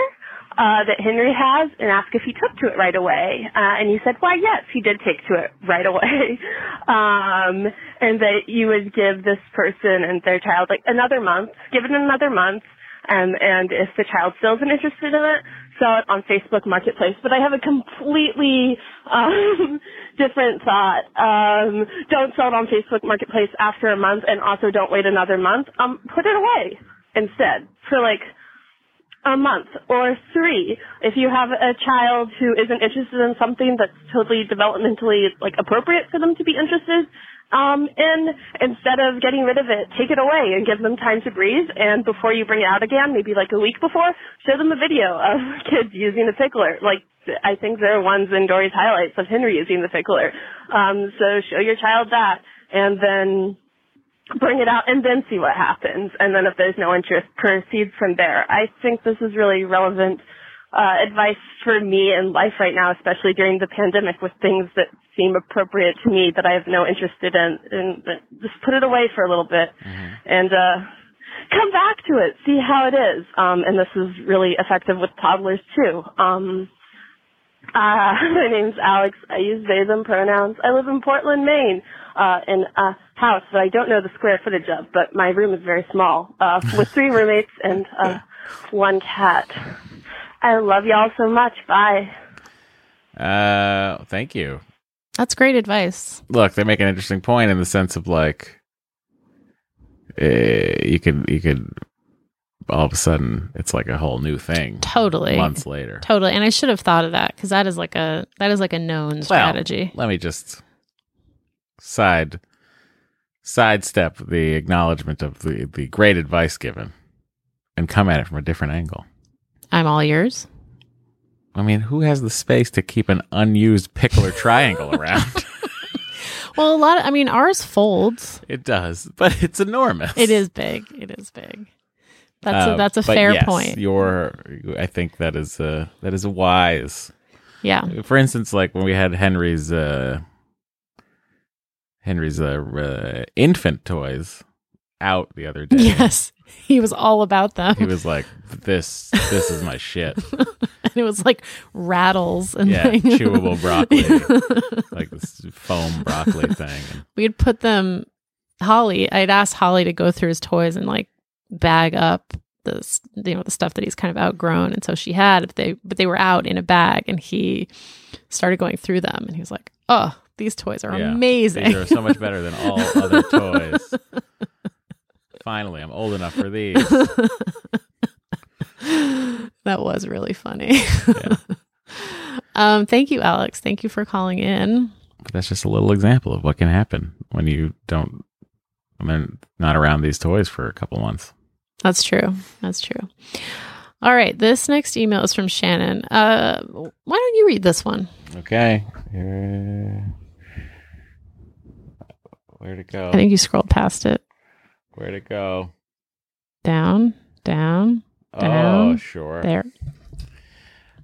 uh, that Henry has and asked if he took to it right away. Uh, and you said, why, yes, he did take to it right away. [laughs] um, and that you would give this person and their child like another month, give it another month. Um, and if the child still isn't interested in it, sell it on Facebook Marketplace. But I have a completely um, [laughs] different thought. Um, don't sell it on Facebook Marketplace after a month, and also don't wait another month. Um, put it away instead for like a month or three. If you have a child who isn't interested in something that's totally developmentally like appropriate for them to be interested um, in, instead of getting rid of it, take it away and give them time to breathe. And before you bring it out again, maybe like a week before, show them a video of [laughs] kids using the Pikler. Like I think there are ones in Doree's highlights of Henry using the Pikler. Um, so show your child that, and then bring it out and then see what happens. And then if there's no interest, proceed from there. I think this is really relevant uh, advice for me in life right now, especially during the pandemic with things that seem appropriate to me that I have no interest in. And just put it away for a little bit and uh, come back to it, see how it is. Um, and this is really effective with toddlers too. Um, uh, [laughs] my name's Alex. I use they, them pronouns. I live in Portland, Maine, uh, in a house that I don't know the square footage of, but my room is very small, uh, with three roommates and, uh, [laughs] one cat. I love y'all so much. Bye. Uh, thank you. That's great advice. Look, they make an interesting point in the sense of like, uh, you could you could all of a sudden it's like a whole new thing Totally. months later. Totally. And I should have thought of that because that is like a that is like a known strategy. Well, let me just side sidestep the acknowledgement of the the great advice given and come at it from a different angle. I'm all yours. I mean, who has the space to keep an unused Pikler triangle around? [laughs] [laughs] Well, a lot of, I mean, ours folds. it does, but it's enormous. It is big. It is big. That's Uh, a, that's a fair yes, point. Your, I think that is uh, that is wise. Yeah. For instance, like when we had Henry's uh, Henry's uh, uh, infant toys out the other day. [laughs] Yes. [laughs] He was all about them. He was like, "This, this is my shit." [laughs] and it was like rattles and Yeah, things. chewable [laughs] broccoli, like this foam broccoli thing. We had put them holly i'd asked holly to go through his toys and like bag up the you know the stuff that he's kind of outgrown and so she had but they but they were out in a bag and he started going through them and he was like oh these toys are Yeah, amazing These are so much better than all other toys. Finally, I'm old enough for these. [laughs] that was really funny [laughs] um thank you alex thank you for calling in that's just a little example of what can happen when you don't. I mean, not around these toys for a couple months. That's true. That's true. All right. This next email is from Shannon. Uh, why don't you read this one? Okay. Here- Where'd it go? I think you scrolled past it. Where'd it go? Down, down, down. Oh, Down. sure. there.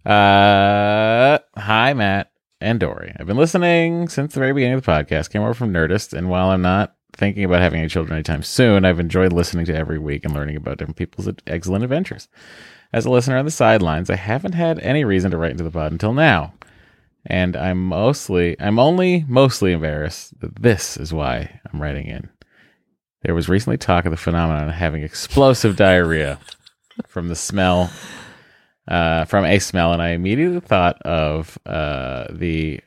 Uh, hi, Matt and Doree. I've been listening since the very beginning of the podcast. Came over from Nerdist, and while I'm not thinking about having any children anytime soon, I've enjoyed listening to every week and learning about different people's excellent adventures. As a listener on the sidelines, I haven't had any reason to write into the pod until now, and I'm mostly, I'm only mostly embarrassed that this is why I'm writing in. There was recently talk of the phenomenon of having explosive diarrhea from the smell uh, from a smell, and I immediately thought of uh, the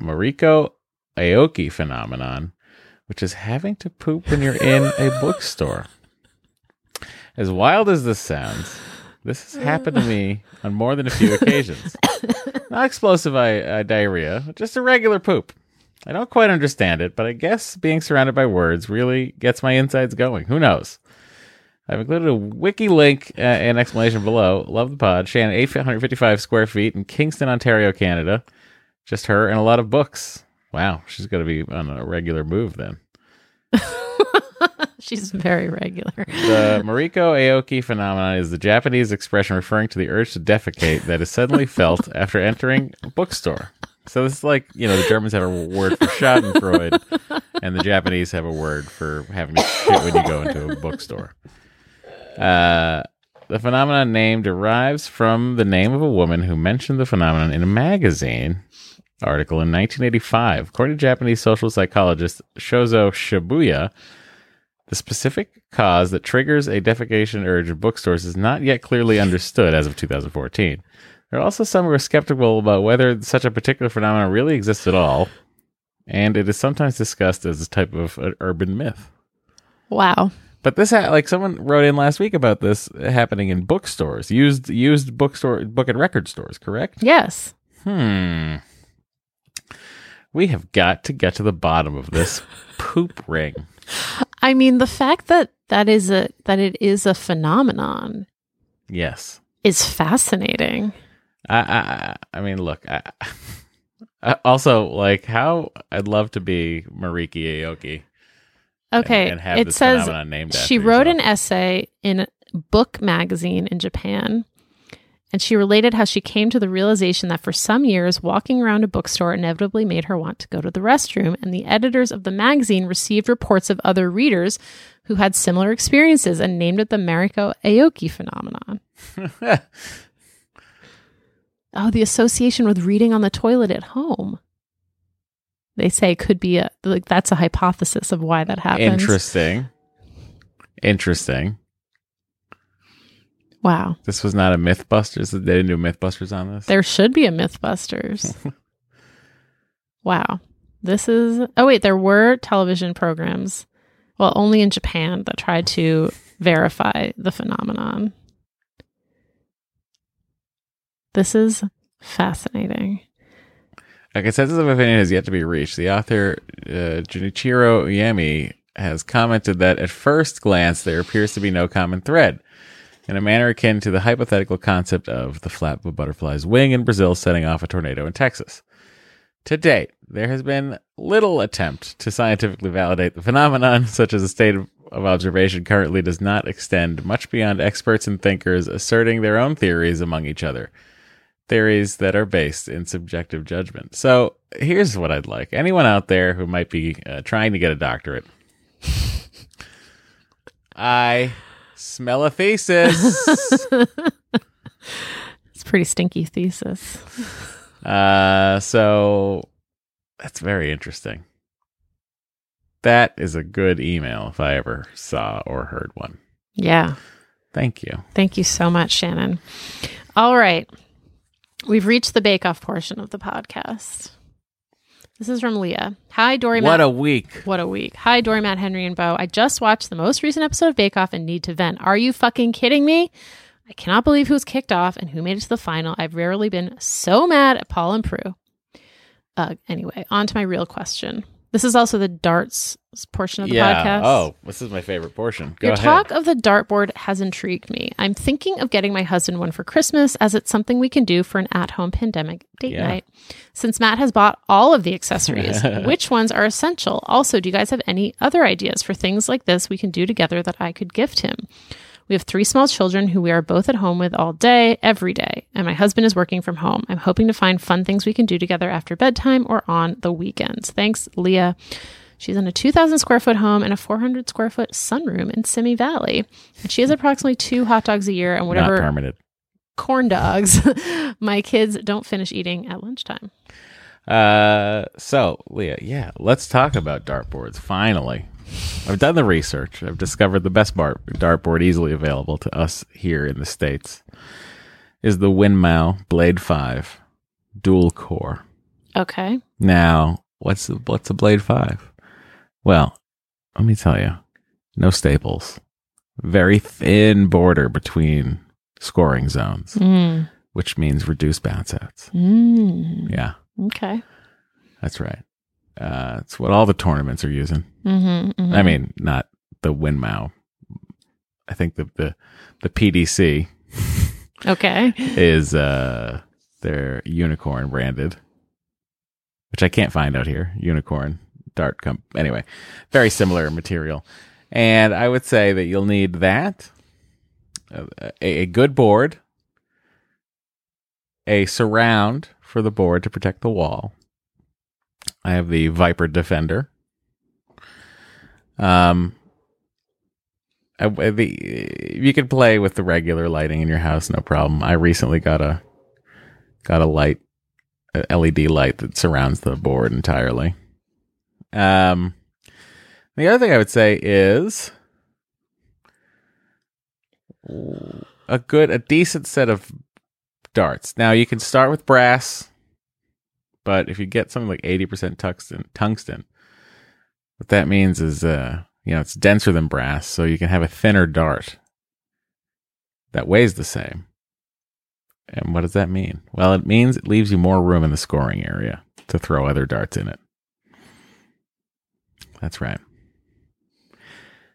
Mariko Aoki phenomenon, which is having to poop when you're in a bookstore. As wild as this sounds, this has happened to me on more than a few occasions. Not explosive uh, diarrhea, just a regular poop. I don't quite understand it, but I guess being surrounded by words really gets my insides going. Who knows? I've included a wiki link uh, and explanation below. Love the pod. Shannon, 855 square feet in Kingston, Ontario, Canada. Just her and a lot of books. Wow, she's going to be on a regular move then. [laughs] She's very regular. The Mariko Aoki phenomenon is the Japanese expression referring to the urge to defecate that is suddenly felt after entering a bookstore. So this is like, you know, the Germans have a word for Schadenfreude, and the Japanese have a word for having shit when you go into a bookstore. Uh, the phenomenon name derives from the name of a woman who mentioned the phenomenon in a magazine article in 1985. According to Japanese social psychologist Shozo Shibuya, the specific cause that triggers a defecation urge in bookstores is not yet clearly understood as of 2014. There are also some who are skeptical about whether such a particular phenomenon really exists at all, and it is sometimes discussed as a type of uh, urban myth. Wow. But this, ha- like someone wrote in last week about this happening in bookstores, used used bookstore, book and record stores. Correct? Yes. Hmm. We have got to get to the bottom of this [laughs] poop ring. I mean, the fact that that is a that it is a phenomenon Yes. is fascinating. I, I, I mean, look. I, [laughs] I also, like, how I'd love to be Mariko Aoki. Okay, and have it this says phenomenon named she wrote yourself. an essay in a Book magazine in Japan, and she related how she came to the realization that for some years, walking around a bookstore inevitably made her want to go to the restroom, and the editors of the magazine received reports of other readers who had similar experiences and named it the Mariko Aoki phenomenon. [laughs] Oh, the association with reading on the toilet at home. They say could be a like that's a hypothesis of why that happens. Interesting. Interesting. Wow. This was not a Mythbusters. They didn't do Mythbusters on this. There should be a Mythbusters. [laughs] wow. This is Oh wait, there were television programs well, only in Japan that tried to verify the phenomenon. This is fascinating. A consensus of opinion has yet to be reached. The author, uh, Junichiro Yami, has commented that at first glance there appears to be no common thread, in a manner akin to the hypothetical concept of the flap of a butterfly's wing in Brazil setting off a tornado in Texas. To date, there has been little attempt to scientifically validate the phenomenon, [laughs] such as a state of observation currently does not extend much beyond experts and thinkers asserting their own theories among each other theories that are based in subjective judgment. So here's what I'd like anyone out there who might be uh, trying to get a doctorate. I smell a thesis. [laughs] It's a pretty stinky thesis. uh, so that's very interesting. That is a good email if I ever saw or heard one. Yeah. Thank you. Thank you so much, Shannon. All right. We've reached the bake off portion of the podcast. This is from Leah. Hi, Doree What Matt. a week. what a week. Hi, Doree Matt, Henry, and Bo. I just watched the most recent episode of Bake Off and need to vent. Are you fucking kidding me? I cannot believe who's kicked off and who made it to the final. I've rarely been so mad at Paul and Prue. Uh, anyway, on to my real question. This is also the darts portion of the yeah. podcast. Oh, this is my favorite portion. Go Your ahead. talk of the dartboard has intrigued me. I'm thinking of getting my husband one for Christmas as it's something we can do for an at home pandemic date Yeah. night. Since Matt has bought all of the accessories, [laughs] which ones are essential? Also, do you guys have any other ideas for things like this we can do together that I could gift him? We have three small children who we are both at home with all day, every day, and my husband is working from home. I'm hoping to find fun things we can do together after bedtime or on the weekends. Thanks, Leah. She's in a 2,000 square foot home and a 400 square foot sunroom in Simi Valley. And she has approximately two hot dogs a year and Not whatever permitted. corn dogs [laughs] my kids don't finish eating at lunchtime. Uh, so Leah, yeah, let's talk about dartboards. Finally, I've done the research. I've discovered the best bar- dartboard easily available to us here in the states is the Winmau Blade Five dual core. Okay. Now, what's the, what's a Blade Five? Well, let me tell you, no staples, very thin border between scoring zones, Mm. which means reduced bounce outs. Mm. Yeah. Okay. That's right. Uh, it's what all the tournaments are using. Mm-hmm, I mean, not the Winmau. I think the the, the PDC [laughs] okay. is uh their unicorn branded, which I can't find out here. Unicorn dart comp. Anyway, very similar material, and I would say that you'll need that a, a good board, a surround for the board to protect the wall. I have the Viper Defender. Um, I, the you can play with the regular lighting in your house, no problem. I recently got a got a light, a LED light that surrounds the board entirely. Um, the other thing I would say is a good, a decent set of darts. Now you can start with brass, but if you get something like eighty percent tungsten, tungsten, what that means is uh, you know, it's denser than brass, so you can have a thinner dart that weighs the same. And what does that mean? Well, it means it leaves you more room in the scoring area to throw other darts in it. That's right.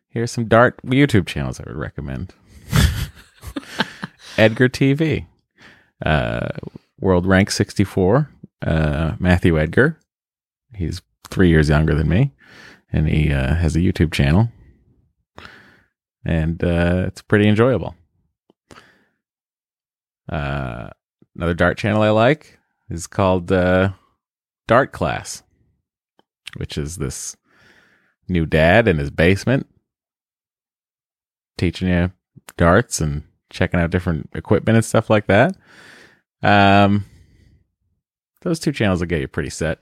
Here's some dart YouTube channels I would recommend. [laughs] Edgar TV, uh, world rank 64, uh, Matthew Edgar. He's three years younger than me, and he uh, has a YouTube channel, and uh, it's pretty enjoyable. Uh, another dart channel I like is called uh, Dart Class, which is this new dad in his basement teaching you darts and checking out different equipment and stuff like that. Um, those two channels will get you pretty set.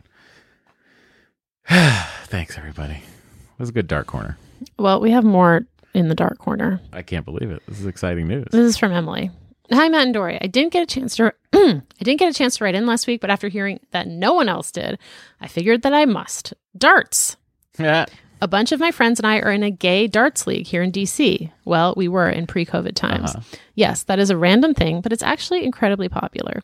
[sighs] Thanks, everybody. It was a good dark corner. Well, we have more in the dark corner. I can't believe it. This is exciting news. This is from Emily. Hi, Matt and Doree. I didn't get a chance to. [clears throat] I didn't get a chance to write in last week, but after hearing that no one else did, I figured that I must. Darts. [laughs] Yeah. A bunch of my friends and I are in a gay darts league here in DC. Well, we were in pre COVID times. Uh-huh. Yes, that is a random thing, but it's actually incredibly popular.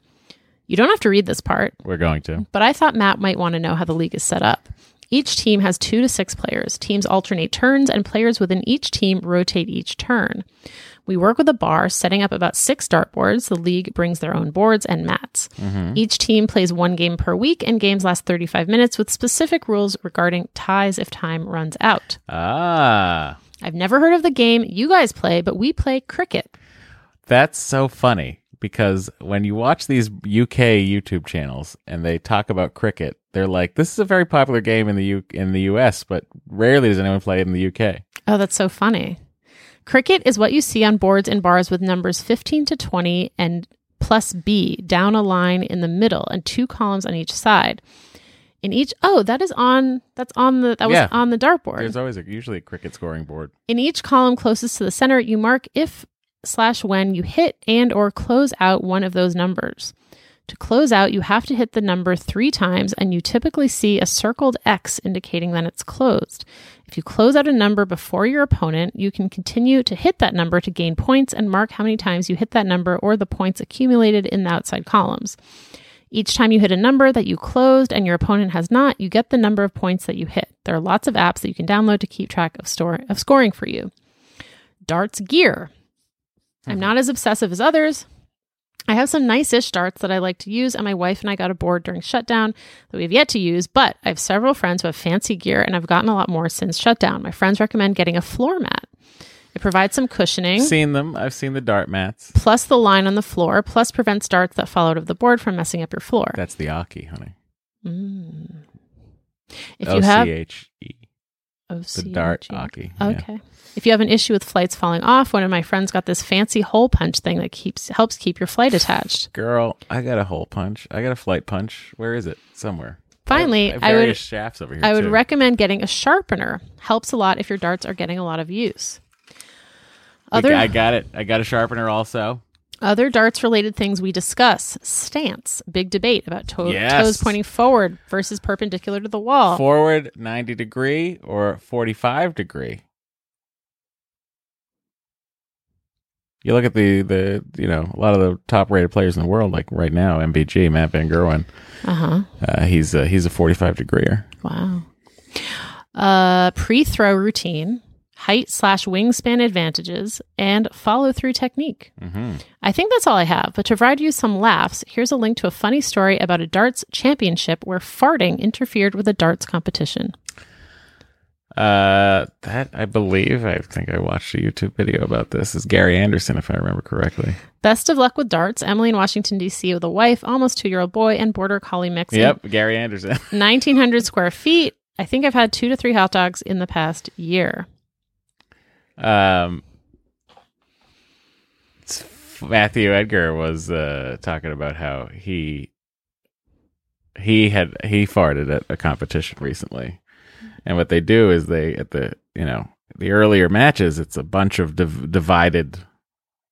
You don't have to read this part, We're going to. but I thought Matt might want to know how the league is set up. Each team has two to six players. Teams alternate turns, and players within each team rotate each turn. We work with a bar, setting up about six dartboards. The league brings their own boards and mats. Each team plays one game per week, and games last 35 minutes with specific rules regarding ties if time runs out. Ah, I've never heard of the game you guys play, but we play cricket. that's so funny because when you watch these UK YouTube channels and they talk about cricket, they're like, "This is a very popular game in the U- in the US, but rarely does anyone play it in the UK." Oh, that's so funny. Cricket is what you see on boards in bars with numbers 15 to 20 and plus B down a line in the middle and two columns on each side. In each oh, that is on that's on the that was Yeah. on the dartboard. There's always a, usually a cricket scoring board. In each column closest to the center, you mark if slash when you hit and or close out one of those numbers. To close out, you have to hit the number three times, and you typically see a circled X indicating that it's closed. If you close out a number before your opponent, you can continue to hit that number to gain points and mark how many times you hit that number or the points accumulated in the outside columns. Each time you hit a number that you closed and your opponent has not, you get the number of points that you hit. There are lots of apps that you can download to keep track of store of scoring for you. Darts gear. I'm mm-hmm. not as obsessive as others. I have some nice-ish darts that I like to use, and my wife and I got a board during shutdown that we have yet to use. But I have several friends who have fancy gear, and I've gotten a lot more since shutdown. My friends recommend getting a floor mat. It provides some cushioning Seen them. I've seen the dart mats. plus the line on the floor, plus prevents darts that fall out of the board from messing up your floor. That's the oche, honey. Mm. If you have H The dart yeah. Okay. If you have an issue with flights falling off, one of my friends got this fancy hole punch thing that keeps helps keep your flight attached. Girl, I got a hole punch. I got a flight punch. Where is it? Somewhere. Finally, have I would various shafts over here. I would too. recommend getting a sharpener. Helps a lot if your darts are getting a lot of use. Other I got it. I got a sharpener also. Other darts related things we discuss. Stance. Big debate about toe, Yes. toes pointing forward versus perpendicular to the wall. Forward 90 degree or 45 degree. You look at the, the you know, a lot of the top rated players in the world, like right now, MVG, Matt Van Gerwen, Uh-huh. uh, he's, a, he's a 45 degreer. Wow. Uh, pre-throw routine, height slash wingspan advantages, and follow-through technique. hmm I think that's all I have. But to provide you some laughs, here's a link to a funny story about a darts championship where farting interfered with a darts competition. Uh, that I believe, I think I watched a YouTube video about this, is Gary Anderson, if I remember correctly. Best of luck with darts. Emily in Washington, D.C. with a wife, almost two-year-old boy, and border collie mix. Yep, Gary Anderson. [laughs] 1,900 square feet. I think I've had two to three hot dogs in the past year. Um, Matthew Edgar was uh, talking about how he he had he farted at a competition recently, and what they do is they at the you know the earlier matches it's a bunch of div- divided.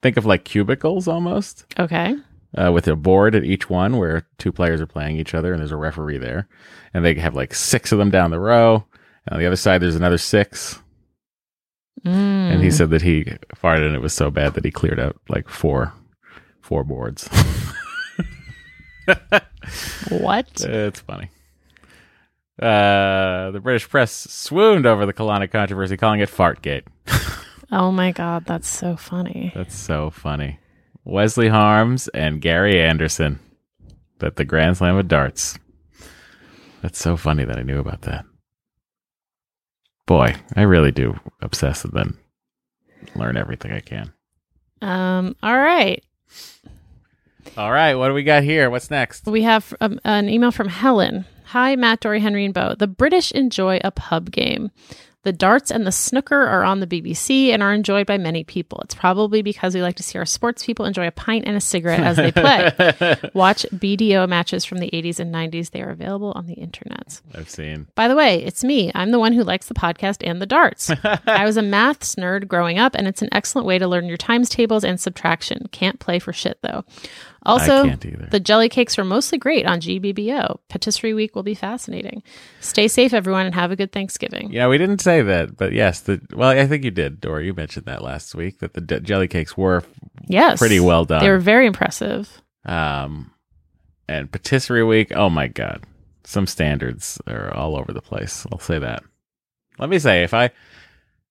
Think of like cubicles almost Okay. uh, with a board at each one where two players are playing each other and there's a referee there. And they have like six of them down the row. And on the other side, there's another six. Mm. And he said that he farted and it was so bad that he cleared out like four four boards. what? [laughs] it's funny. Uh, the British press swooned over the colonic controversy, calling it Fartgate. [laughs] Oh my god, that's so funny. That's so funny. Wesley Harms and Gary Anderson at the Grand Slam of Darts. That's so funny that I knew about that. Boy, I really do obsess with them. learn everything I can. Um. All right. All right, what do we got here? What's next? We have um, an email from Helen. Hi, Matt, Doree, Henry, and Bo. The British enjoy a pub game. The darts and the snooker are on the BBC and are enjoyed by many people. It's probably because we like to see our sports people enjoy a pint and a cigarette as they play. [laughs] Watch BDO matches from the 80s and 90s. They are available on the internet. I've seen. By the way, it's me. I'm the one who likes the podcast and the darts. [laughs] I was a maths nerd growing up, and it's an excellent way to learn your times tables and subtraction. Can't play for shit, though. Also, the jelly cakes are mostly great on GBBO. Patisserie week will be fascinating. Stay safe, everyone, and have a good Thanksgiving. Yeah, we didn't say that, but yes, the well, I think you did, Doree. You mentioned that last week that the d- jelly cakes were Yes. pretty well done. They were very impressive. Um, and patisserie week. Oh my god, some standards are all over the place. I'll say that. Let me say, if I,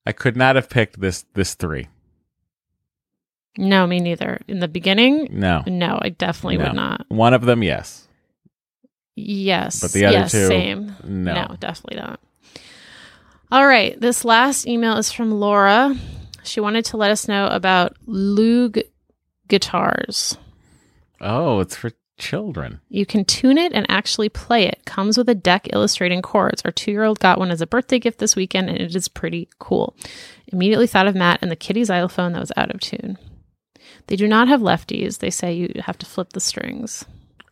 I could not have picked this this three. No, me neither. In the beginning, No, no, I definitely No. would not. one of them, yes. Yes. But the other yes, two, same. no. No, definitely not. All right. This last email is from Laura. She wanted to let us know about Loog guitars. Oh, it's for children. You can tune it and actually play it. Comes with a deck illustrating chords. Our two year old got one as a birthday gift this weekend, and it is pretty cool. Immediately thought of Matt and the kitty xylophone that was out of tune. They do not have lefties. They say you have to flip the strings.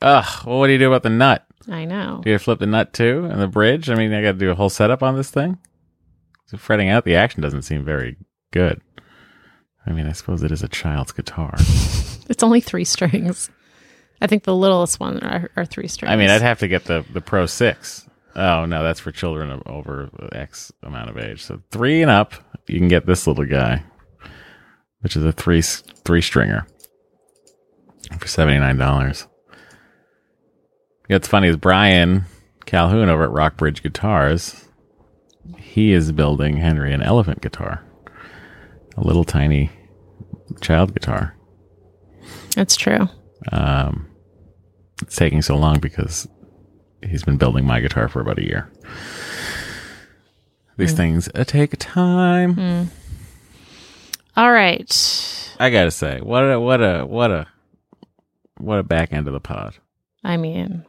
Ugh. Well, what do you do about the nut? I know. Do you flip the nut too and the bridge? I mean, I got to do a whole setup on this thing. So fretting out the action doesn't seem very good. I mean, I suppose it is a child's guitar. [laughs] It's only three strings. I think the littlest one are, are three strings. I mean, I'd have to get the the Pro Six. Oh no, that's for children of over X amount of age. So three and up, you can get this little guy, which is a three three stringer for seventy nine dollars. What's funny is Brian Calhoun over at Rockbridge Guitars. He is building Henry an elephant guitar, a little tiny child guitar. That's true. Um, it's taking so long because he's been building my guitar for about a year. These things uh, take time. All right. I gotta say, what a what a what a what a back end of the pod. I mean,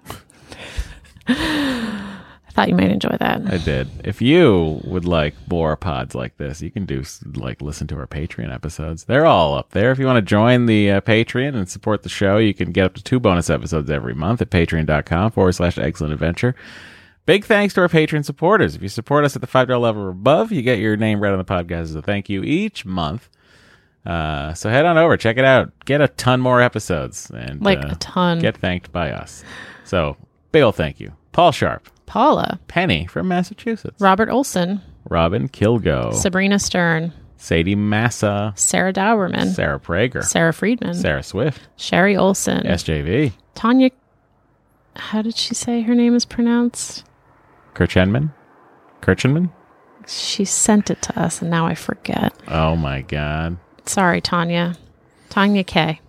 I thought you might enjoy that. I did. If you would like more pods like this, you can do like listen to our Patreon episodes. They're all up there. If you want to join the uh, Patreon and support the show, you can get up to two bonus episodes every month at patreon.com forward slash excellent adventure. Big thanks to our Patreon supporters. If you support us at the $5 level or above, you get your name read on the podcast as a thank you each month. Uh, so head on over, check it out. Get a ton more episodes and Like uh, a ton. get thanked by us. So big ol' thank you. Paul Sharp, Paula, Penny from Massachusetts. Robert Olson, Robin Kilgo, Sabrina Stern, Sadie Massa, Sarah Dowerman, Sarah Prager, Sarah Friedman, Sarah Swift, Sherry Olson, SJV, Tanya. How did she say her name is pronounced? Kirchenman, Kirchenman. She sent it to us, and now I forget. Oh my God! Sorry, Tanya. Tanya K.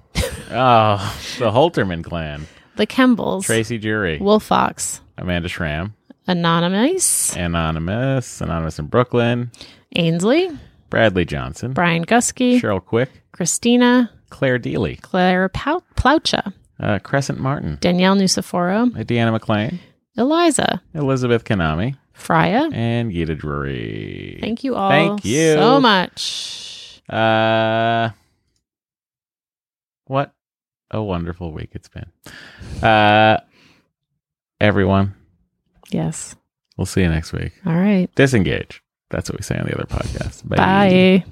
Oh, the Holterman clan. The Kembles. Tracy Jury, Wolfox. Amanda Schramm, Anonymous. Anonymous, Anonymous in Brooklyn, Ainsley. Bradley Johnson, Brian Gusky. Cheryl Quick, Christina. Claire Deely, Claire Pau- Ploucha. uh, Crescent Martin, Danielle Nusiforo. Deanna McLean, Eliza. Elizabeth Kanami, Freya. and Gita Drury. Thank you all Thank you so much. Uh, what a wonderful week it's been. Uh, everyone, Yes. we'll see you next week. All right. Disengage. That's what we say on the other podcast. Bye.